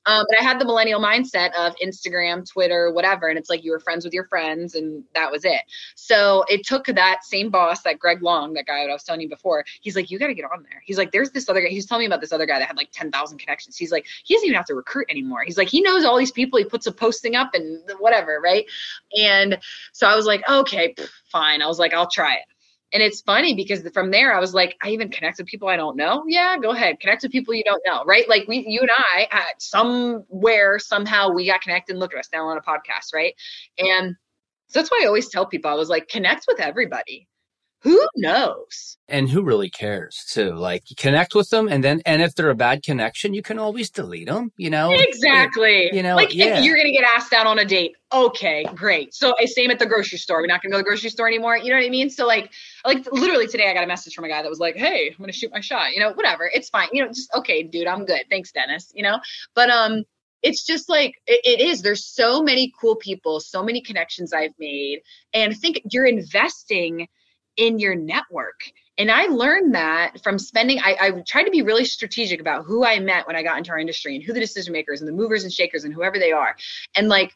B: Um, but I had the millennial mindset of Instagram, Twitter, whatever. And it's like you were friends with your friends and that was it. So it took that same boss, that Greg Long, that guy that I was telling you before. He's like, you got to get on there. He's like, there's this other guy. He's telling me about this other guy that had like 10,000 connections. He's like, he doesn't even have to recruit anymore. He's like, he knows all these people. He puts a posting up and whatever. Right. And so I was like, okay, fine. I was like, I'll try it. And it's funny because from there I was like, I even connect with people I don't know. Yeah, go ahead. Connect with people you don't know, right? Like we you and I at somewhere, somehow we got connected and look at us now on a podcast, right? And so that's why I always tell people I was like, connect with everybody who knows?
A: And who really cares too? Like connect with them and then and if they're a bad connection you can always delete them you know?
B: Exactly.
A: you know
B: like
A: yeah.
B: if you're gonna get asked out on a date okay great. So same at the grocery store. We're not gonna go to the grocery store anymore you know what i mean? So like like literally today i got a message from a guy that was like hey i'm gonna shoot my shot you know whatever it's fine you know just okay dude i'm good thanks dennis you know? But um it's just like it, it is there's so many cool people so many connections i've made and I think you're investing in your network. And I learned that from spending, I, I tried to be really strategic about who I met when I got into our industry and who the decision makers and the movers and shakers and whoever they are. And like,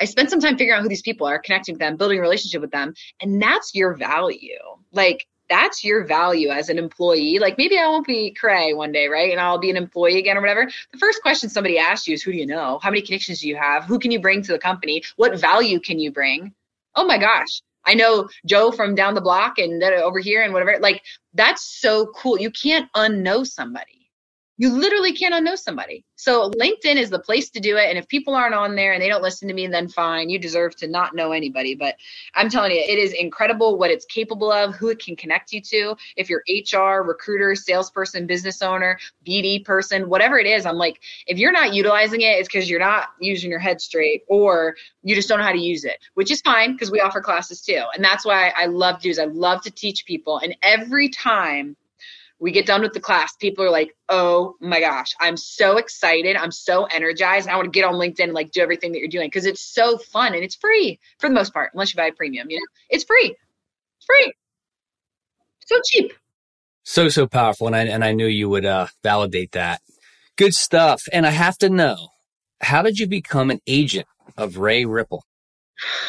B: I spent some time figuring out who these people are, connecting with them, building a relationship with them. And that's your value. Like, that's your value as an employee. Like maybe I won't be Krae one day, right? And I'll be an employee again or whatever. The first question somebody asks you is who do you know? How many connections do you have? Who can you bring to the company? What value can you bring? Oh my gosh. I know Joe from down the block and over here and whatever. Like that's so cool. You can't unknow somebody. You literally can't unknow somebody. So LinkedIn is the place to do it. And if people aren't on there and they don't listen to me, then fine. You deserve to not know anybody. But I'm telling you, it is incredible what it's capable of, who it can connect you to. If you're HR, recruiter, salesperson, business owner, BD person, whatever it is, I'm like, if you're not utilizing it, it's because you're not using your head straight or you just don't know how to use it, which is fine because we offer classes too. And that's why I love to do is I love to teach people. And every time we get done with the class, people are like, oh my gosh, I'm so excited. I'm so energized. I want to get on LinkedIn and like do everything that you're doing because it's so fun and it's free for the most part, unless you buy a premium, you know, it's free. It's free. So cheap.
A: So, so powerful. And I, and I knew you would uh, validate that. Good stuff. And I have to know, how did you become an agent of Rae Ripple?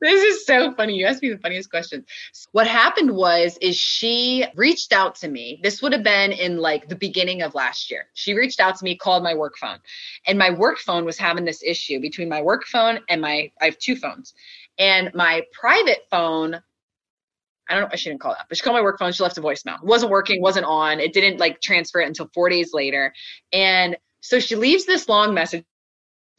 B: this is so funny. You asked me the funniest question. What happened was is she reached out to me. This would have been in like the beginning of last year. She reached out to me, called my work phone. And my work phone was having this issue between my work phone and my I have two phones. And my private phone I don't know. I shouldn't call that, but she called my work phone. She left a voicemail. It wasn't working, wasn't on. It didn't like transfer it until four days later. And so she leaves this long message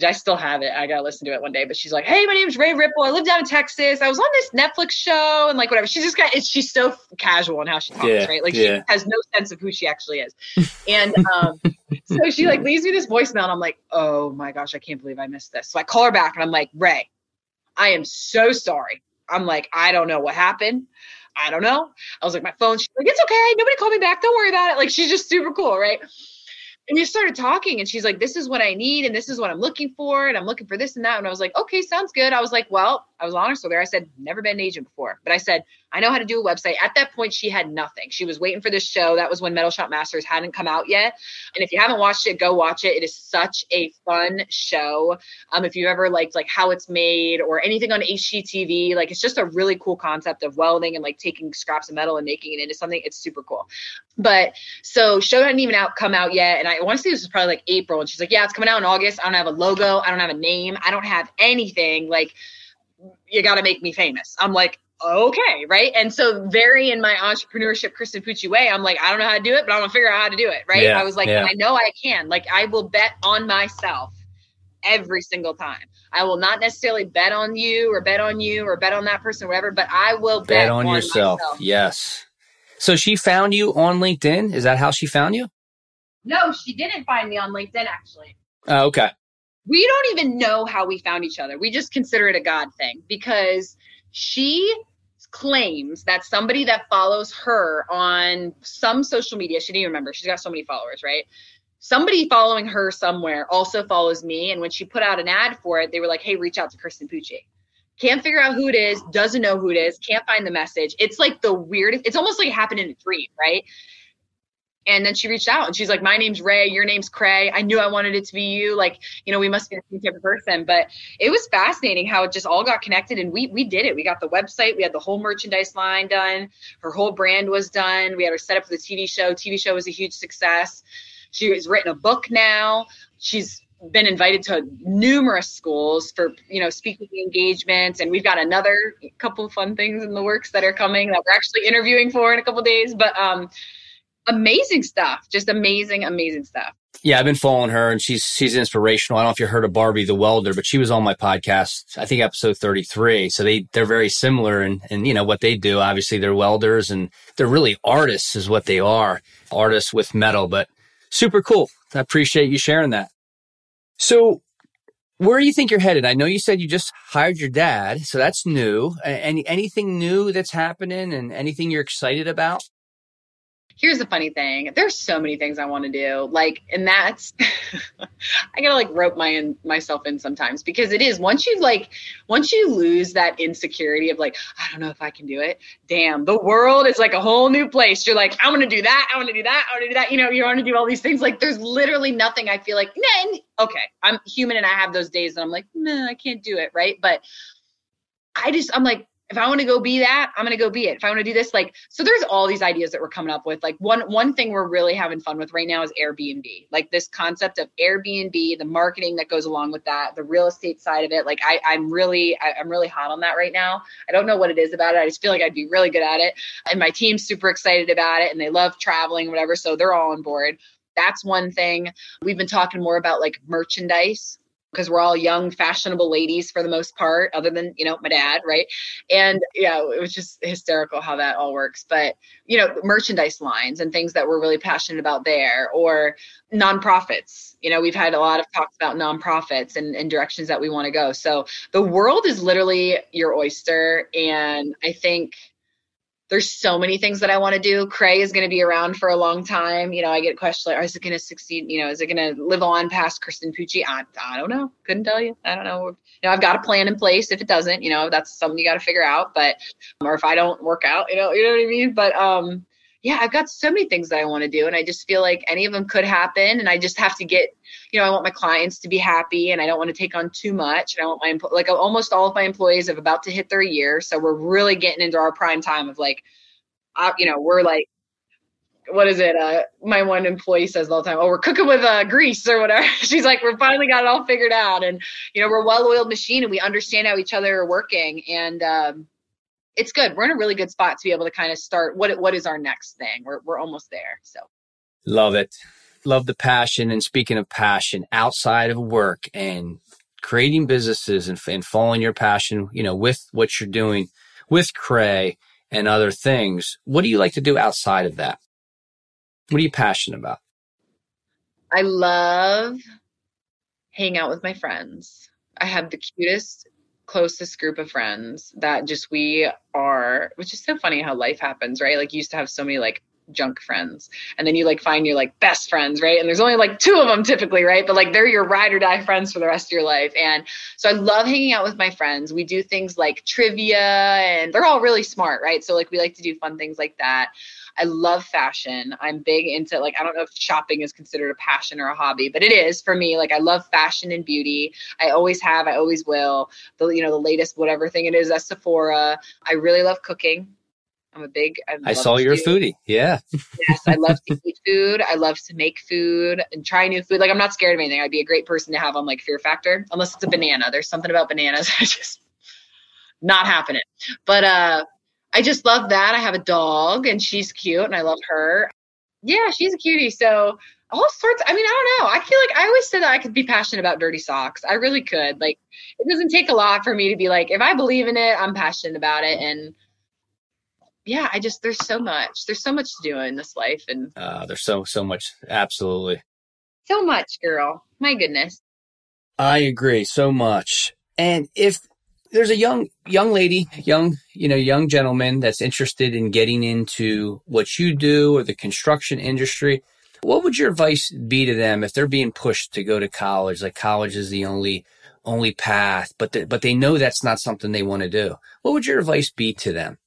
B: I still have it. I gotta listen to it one day. But she's like, "Hey, my name's Rae Ripple. I live down in Texas. I was on this Netflix show and like whatever." She's just got. It's she's so casual in how she talks, yeah, right? Like yeah. she has no sense of who she actually is. And um, so she like leaves me this voicemail, and I'm like, "Oh my gosh, I can't believe I missed this." So I call her back, and I'm like, "Rae, I am so sorry. I'm like, I don't know what happened." I don't know. I was like, my phone. She's like, it's okay. Nobody called me back. Don't worry about it. Like, she's just super cool, right? And we started talking and she's like this is what i need and this is what i'm looking for and i'm looking for this and that. And i was like okay sounds good. I was like well i was honest with her i said never been an agent before but i said i know how to do a website at that point she had nothing she was waiting for this show that was when metal shop masters hadn't come out yet and if you haven't watched it go watch it it is such a fun show um, if you've ever liked like how it's made or anything on hgtv like it's just a really cool concept of welding and like taking scraps of metal and making it into something it's super cool but so show hadn't even out come out yet and i want to say this was probably like April. And she's like, yeah, it's coming out in August. I don't have a logo. I don't have a name. I don't have anything. Like, you got to make me famous. I'm like, okay, right? And so, very in my entrepreneurship, Kristen Pucci way, I'm like, I don't know how to do it, but I'm gonna figure out how to do it, right?
A: Yeah,
B: I was like,
A: yeah.
B: I know I can. Like, I will bet on myself every single time. I will not necessarily bet on you or bet on you or bet on that person or whatever, but I will bet,
A: Bet on yourself.
B: myself.
A: Yes. So she found you on LinkedIn. Is that how she found you?
B: No, she didn't find me on LinkedIn actually.
A: Oh, okay.
B: we don't even know how we found each other. We just consider it a God thing because she claims that somebody that follows her on some social media, she didn't remember, she's got so many followers, right? Somebody following her somewhere also follows me. And when she put out an ad for it, they were like, hey, reach out to Kristen Pucci. Can't figure out who it is, doesn't know who it is, can't find the message. It's like the weirdest, it's almost like it happened in a dream, right? And then she reached out and she's like, My name's Rae, your name's Krae. I knew I wanted it to be you. Like, you know, we must be the same type of person. But it was fascinating how it just all got connected and we we did it. We got the website, we had the whole merchandise line done, her whole brand was done. We had her set up for the TV show. TV show was a huge success. She has written a book now. She's been invited to numerous schools for you know speaking engagements and we've got another couple of fun things in the works that are coming that we're actually interviewing for in a couple days but um amazing stuff just amazing amazing stuff
A: Yeah, I've been following her and she's she's inspirational. I don't know if you heard of Barbie the welder, but she was on my podcast, I think episode 33. So they they're very similar and and you know what they do. Obviously they're welders and they're really artists is what they are. Artists with metal, but super cool. I appreciate you sharing that. So where do you think you're headed? I know you said you just hired your dad, so that's new. Any anything new that's happening and anything you're excited about?
B: Here's the funny thing. There's so many things i want to do. Like and that's i gotta like rope my in, myself in sometimes because it is once you like once you lose that insecurity of like i don't know if i can do it damn the world is like a whole new place. You're like i'm gonna do that i want to do that i want to do that you know you want to do all these things. Like there's literally nothing i feel like nah, okay i'm human and i have those days and i'm like nah, i can't do it right? But i just i'm like if I want to go be that, I'm going to go be it. If I want to do this, like, so there's all these ideas that we're coming up with. Like one, one thing we're really having fun with right now is Airbnb, like this concept of Airbnb, the marketing that goes along with that, the real estate side of it. Like I, I'm really, I, I'm really hot on that right now. I don't know what it is about it. I just feel like I'd be really good at it. And my team's super excited about it and they love traveling, whatever. So they're all on board. That's one thing. We've been talking more about like merchandise because we're all young, fashionable ladies for the most part, other than, you know, my dad, right? And yeah, it was just hysterical how that all works. But, you know, merchandise lines and things that we're really passionate about there, or nonprofits. You know, we've had a lot of talks about nonprofits and, and directions that we want to go. So the world is literally your oyster. And I think there's so many things that I want to do. Krae is going to be around for a long time. You know, I get questions like, is it going to succeed? You know, is it going to live on past Kristen Pucci? I, I don't know. Couldn't tell you. I don't know. You know, I've got a plan in place. If it doesn't, you know, that's something you got to figure out. But, or if I don't work out, you know, you know what I mean? But, um, yeah, I've got so many things that I want to do. And I just feel like any of them could happen. And I just have to get, you know, I want my clients to be happy and I don't want to take on too much. And I want my, like almost all of my employees have about to hit their year. So we're really getting into our prime time of like, uh, you know, we're like, what is it? Uh, my one employee says all the time, "Oh, we're cooking with uh, grease or whatever." She's like, "We're finally got it all figured out, and you know, we're a well-oiled machine, and we understand how each other are working, and um, it's good. We're in a really good spot to be able to kind of start what what is our next thing. We're we're almost there. So
A: Love it. Love the passion. And speaking of passion, outside of work and creating businesses and, and following your passion, you know, with what you're doing with Krae and other things, what do you like to do outside of that? What are you passionate about?
B: I love hanging out with my friends. I have the cutest, closest group of friends that just we are, which is so funny how life happens, right? Like you used to have so many like junk friends and then you like find your like best friends right? And there's only like two of them typically right? But like they're your ride or die friends for the rest of your life. And so i love hanging out with my friends. We do things like trivia and they're all really smart right? So like we like to do fun things like that I love fashion. I'm big into like I don't know if shopping is considered a passion or a hobby, but it is for me. Like I love fashion and beauty. I always have, I always will. The you know, the latest whatever thing it is at Sephora. I really love cooking. I'm a big I,
A: I saw you're a foodie. Yeah.
B: yes, I love to eat food. I love to make food and try new food. Like I'm not scared of anything. I'd be a great person to have on like Fear Factor, unless it's a banana. There's something about bananas. I just not happening. But uh, I just love that. I have a dog and she's cute and I love her. Yeah, she's a cutie. So all sorts. I mean, I don't know. I feel like I always said that I could be passionate about dirty socks. I really could. Like, it doesn't take a lot for me to be like, if I believe in it, I'm passionate about it. And yeah, I just there's so much. There's so much to do in this life, and
A: uh, there's so so much. Absolutely,
B: so much, girl. My goodness.
A: I agree so much. And if there's a young young lady, young you know young gentleman that's interested in getting into what you do or the construction industry, what would your advice be to them if they're being pushed to go to college? Like college is the only only path, but the, but they know that's not something they want to do. What would your advice be to them?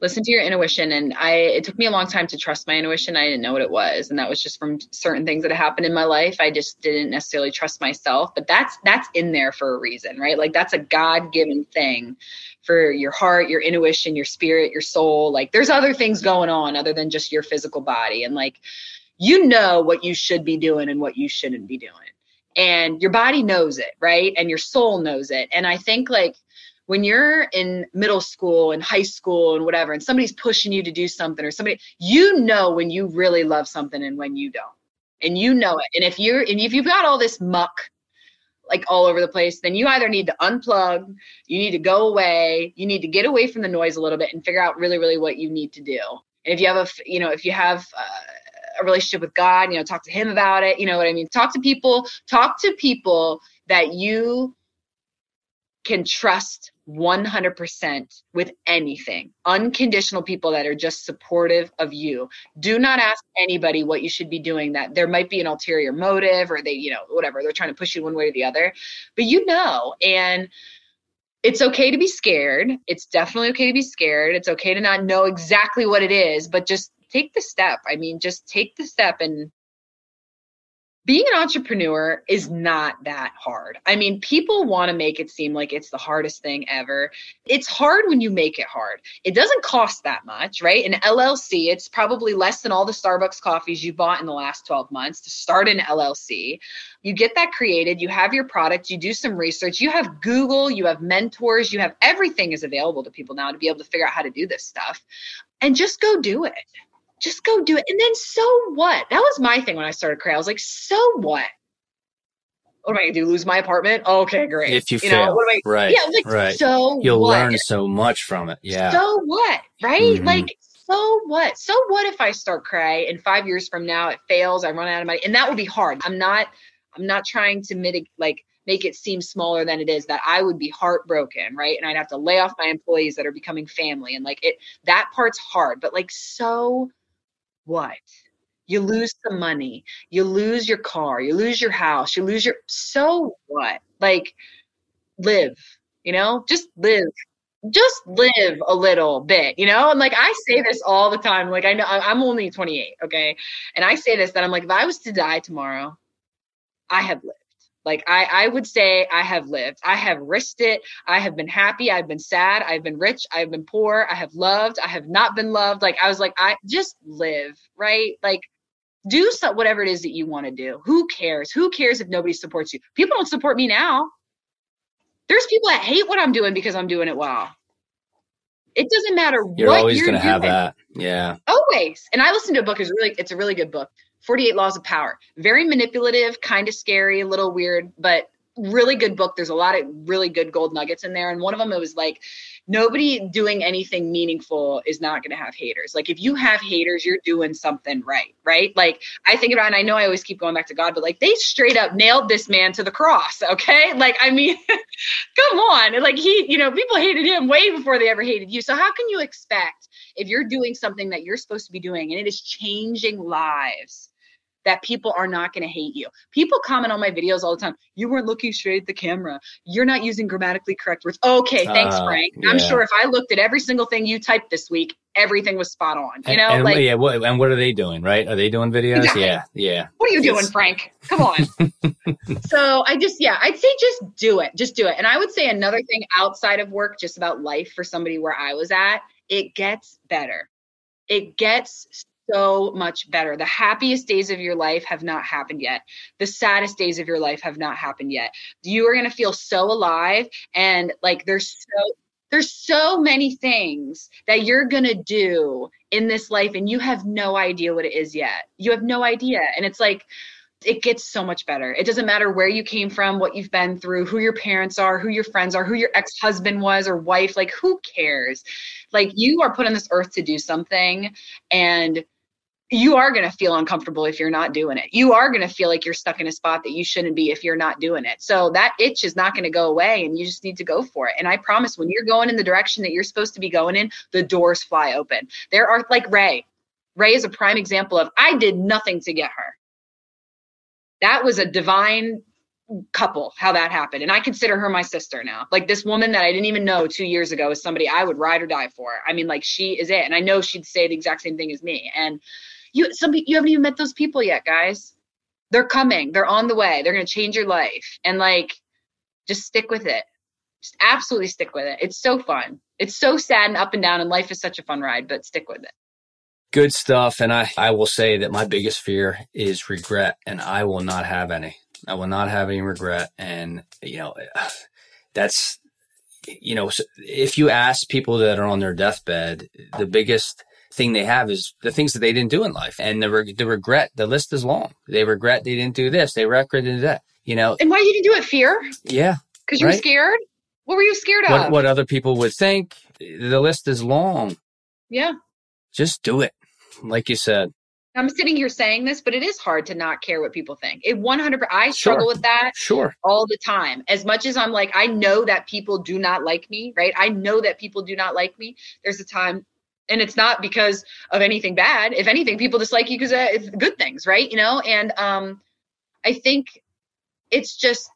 B: Listen to your intuition. And i it took me a long time to trust my intuition. I didn't know what it was. And that was just from certain things that happened in my life. I just didn't necessarily trust myself but that's that's in there for a reason right? Like that's a god-given thing for your heart your intuition your spirit your soul. Like there's other things going on other than just your physical body. And like you know what you should be doing and what you shouldn't be doing. And your body knows it right? And your soul knows it. And i think like when you're in middle school and high school and whatever, and somebody's pushing you to do something or somebody, you know when you really love something and when you don't. And you know it. And if you're and if you've got all this muck like all over the place, then you either need to unplug, you need to go away, you need to get away from the noise a little bit and figure out really, really what you need to do. And if you have a, you know, if you have a, a relationship with God, you know, talk to Him about it. You know what I mean? Talk to people. Talk to people that you can trust 100% with anything. Unconditional people that are just supportive of you. Do not ask anybody what you should be doing that there might be an ulterior motive or they, you know, whatever, they're trying to push you one way or the other. But you know, and it's okay to be scared. It's definitely okay to be scared. It's okay to not know exactly what it is, but just take the step. I mean, just take the step and being an entrepreneur is not that hard. I mean, people want to make it seem like it's the hardest thing ever. It's hard when you make it hard. It doesn't cost that much, right? An LLC, it's probably less than all the Starbucks coffees you bought in the last 12 months to start an LLC. You get that created, you have your product, you do some research, you have Google, you have mentors, you have everything is available to people now to be able to figure out how to do this stuff. And just go do it just go do it. And then so what? That was my thing when I started career. I was like, so what? What am I gonna do? Lose my apartment? Okay, great.
A: If you, you fail, know, what am I? Right.
B: Yeah, like
A: right.
B: so.
A: You'll
B: what?
A: learn so much from it. Yeah.
B: So what? Right? Mm-hmm. Like so what? So what if I start Krae and five years from now it fails? I run out of money, and that would be hard. I'm not. I'm not trying to mitigate like make it seem smaller than it is that I would be heartbroken, right? And I'd have to lay off my employees that are becoming family and like it that part's hard, but like so what? You lose some money, you lose your car, you lose your house, you lose your so what? Like live, you know, just live. Just live a little bit, you know? And like I say this all the time. Like I know I'm only 28, okay? And I say this that I'm like, if I was to die tomorrow, I have lived. Like I, I would say I have lived. I have risked it. I have been happy. I've been sad. I've been rich. I've been poor. I have loved. I have not been loved. Like I was like, I just live, right? Like do so, whatever it is that you want to do. Who cares? Who cares if nobody supports you? People don't support me now. There's people that hate what I'm doing because I'm doing it well. It doesn't matter
A: you're
B: what
A: always
B: you're
A: gonna
B: doing.
A: have that. Yeah.
B: Always. And I listened to a book. It's really it's a really good book. 48 Laws of Power. Very manipulative, kind of scary, a little weird, but really good book. There's a lot of really good gold nuggets in there. And one of them, it was like, nobody doing anything meaningful is not going to have haters. Like, if you have haters, you're doing something right, right? Like, I think about, and I know I always keep going back to God, but like, they straight up nailed this man to the cross, okay? Like, I mean, come on. Like, he, you know, people hated him way before they ever hated you. So, how can you expect if you're doing something that you're supposed to be doing and it is changing lives? That people are not going to hate you. People comment on my videos all the time. You weren't looking straight at the camera. You're not using grammatically correct words. Okay, thanks, uh, Frank. Yeah. I'm sure if I looked at every single thing you typed this week, everything was spot on. You know,
A: and,
B: like
A: yeah. What, and what are they doing? Right? Are they doing videos? Exactly. Yeah, yeah.
B: What are you doing, Frank? Come on. so I just, yeah, I'd say just do it. Just do it. And I would say another thing outside of work, just about life for somebody where I was at, it gets better. It gets so much better. The happiest days of your life have not happened yet. The saddest days of your life have not happened yet. You are going to feel so alive and like there's so there's so many things that you're going to do in this life and you have no idea what it is yet. You have no idea. And it's like it gets so much better. It doesn't matter where you came from, what you've been through, who your parents are, who your friends are, who your ex husband was or wife. Like, who cares? Like, you are put on this earth to do something, and you are going to feel uncomfortable if you're not doing it. You are going to feel like you're stuck in a spot that you shouldn't be if you're not doing it. So that itch is not going to go away and you just need to go for it. And I promise when you're going in the direction that you're supposed to be going in, the doors fly open. There are like Rae. Rae is a prime example of I did nothing to get her that was a divine couple how that happened and i consider her my sister now like this woman that i didn't even know two years ago is somebody i would ride or die for i mean like she is it and i know she'd say the exact same thing as me and you some you haven't even met those people yet guys. They're coming. They're on the way. They're going to change your life. And like just stick with it. Just absolutely stick with it. It's so fun. It's so sad and up and down and life is such a fun ride but stick with it.
A: Good stuff. And I, I will say that my biggest fear is regret, and I will not have any. I will not have any regret. And, you know, that's, you know, if you ask people that are on their deathbed, the biggest thing they have is the things that they didn't do in life. And the, re- the regret, the list is long. They regret they didn't do this. They regret they did that, you know.
B: And why you didn't do it? Fear?
A: Yeah.
B: Because you right? were scared? What were you scared of?
A: What, what other people would think. The list is long.
B: Yeah
A: just do it. Like you said.
B: I'm sitting here saying this, but it is hard to not care what people think. It 100. I struggle
A: sure.
B: with that.
A: Sure.
B: All the time. As much as I'm like, I know that people do not like me, right? I know that people do not like me. There's a time, and it's not because of anything bad. If anything, people dislike you because it's good things, right? You know. And um, I think it's just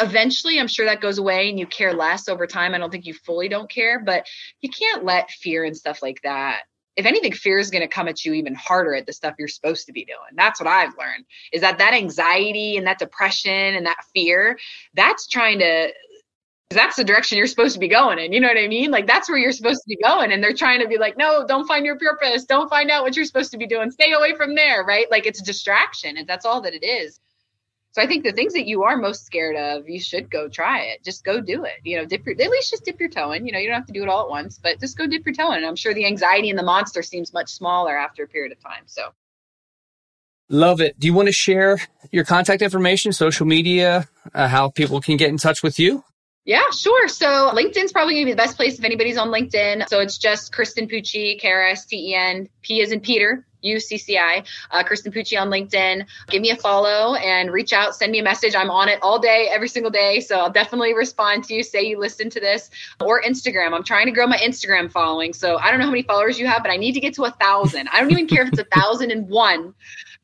B: eventually i'm sure that goes away and you care less over time i don't think you fully don't care but you can't let fear and stuff like that if anything fear is going to come at you even harder at the stuff you're supposed to be doing that's what i've learned is that that anxiety and that depression and that fear that's trying to that's the direction you're supposed to be going in you know what i mean like that's where you're supposed to be going and they're trying to be like no don't find your purpose don't find out what you're supposed to be doing stay away from there right like it's a distraction and that's all that it is so I think the things that you are most scared of, you should go try it. Just go do it. You know, dip your at least just dip your toe in. You know, you don't have to do it all at once, but just go dip your toe in. And I'm sure the anxiety and the monster seems much smaller after a period of time. So
A: Love it. Do you want to share your contact information, social media, uh, how people can get in touch with you?
B: Yeah, sure. So LinkedIn's probably gonna be the best place if anybody's on LinkedIn. So it's just Kristen Pucci, K R S T E N, P is in Peter, UCCI, uh, Kristen Pucci on LinkedIn. Give me a follow and reach out, send me a message. I'm on it all day, every single day. So I'll definitely respond to you. Say you listen to this or Instagram. I'm trying to grow my Instagram following. So I don't know how many followers you have, but I need to get to a thousand. I don't even care if it's a thousand and one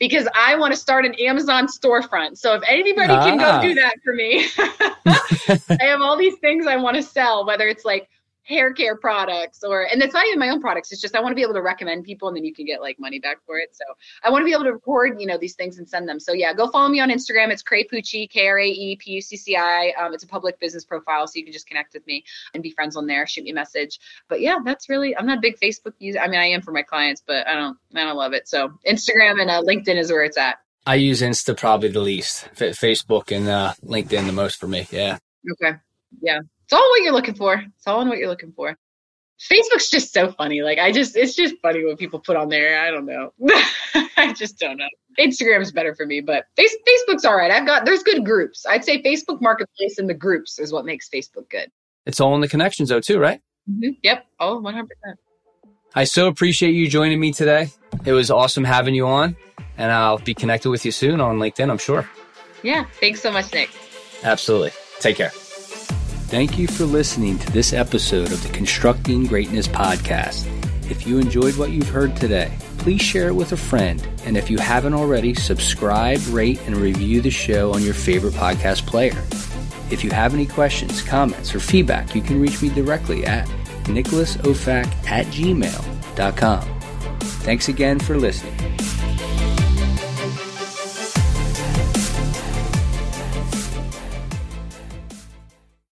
B: because I want to start an Amazon storefront. So if anybody ah. can go ah. do that for me, I have all these things I want to sell, whether it's like hair care products or and it's not even my own products it's just i want to be able to recommend people and then you can get like money back for it. So i want to be able to record you know these things and send them. So yeah go follow me on instagram it's Krae Pucci, k-r-a-e-p-u-c-c-i um, it's a public business profile so you can just connect with me and be friends on there shoot me a message. But yeah that's really i'm not a big facebook user i mean i am for my clients but i don't i don't love it. So instagram and uh, linkedin is where it's at.
A: I use insta probably the least F- facebook and uh, linkedin the most for me yeah.
B: Okay yeah it's all what you're looking for. It's all in what you're looking for. Facebook's just so funny. Like I just, it's just funny what people put on there. I don't know. I just don't know. Instagram's better for me, but face, Facebook's all right. I've got there's good groups. I'd say Facebook Marketplace and the groups is what makes Facebook good.
A: It's all in the connections though, too, right?
B: Mm-hmm. Yep. Oh, 100. percent
A: I so appreciate you joining me today. It was awesome having you on, and I'll be connected with you soon on LinkedIn. I'm sure.
B: Yeah. Thanks so much, Nick.
A: Absolutely. Take care. Thank you for listening to this episode of the Constructing Greatness podcast. If you enjoyed what you've heard today, please share it with a friend. And if you haven't already, subscribe, rate, and review the show on your favorite podcast player. If you have any questions, comments, or feedback, you can reach me directly at nicholasofac at gmail.com. Thanks again for listening.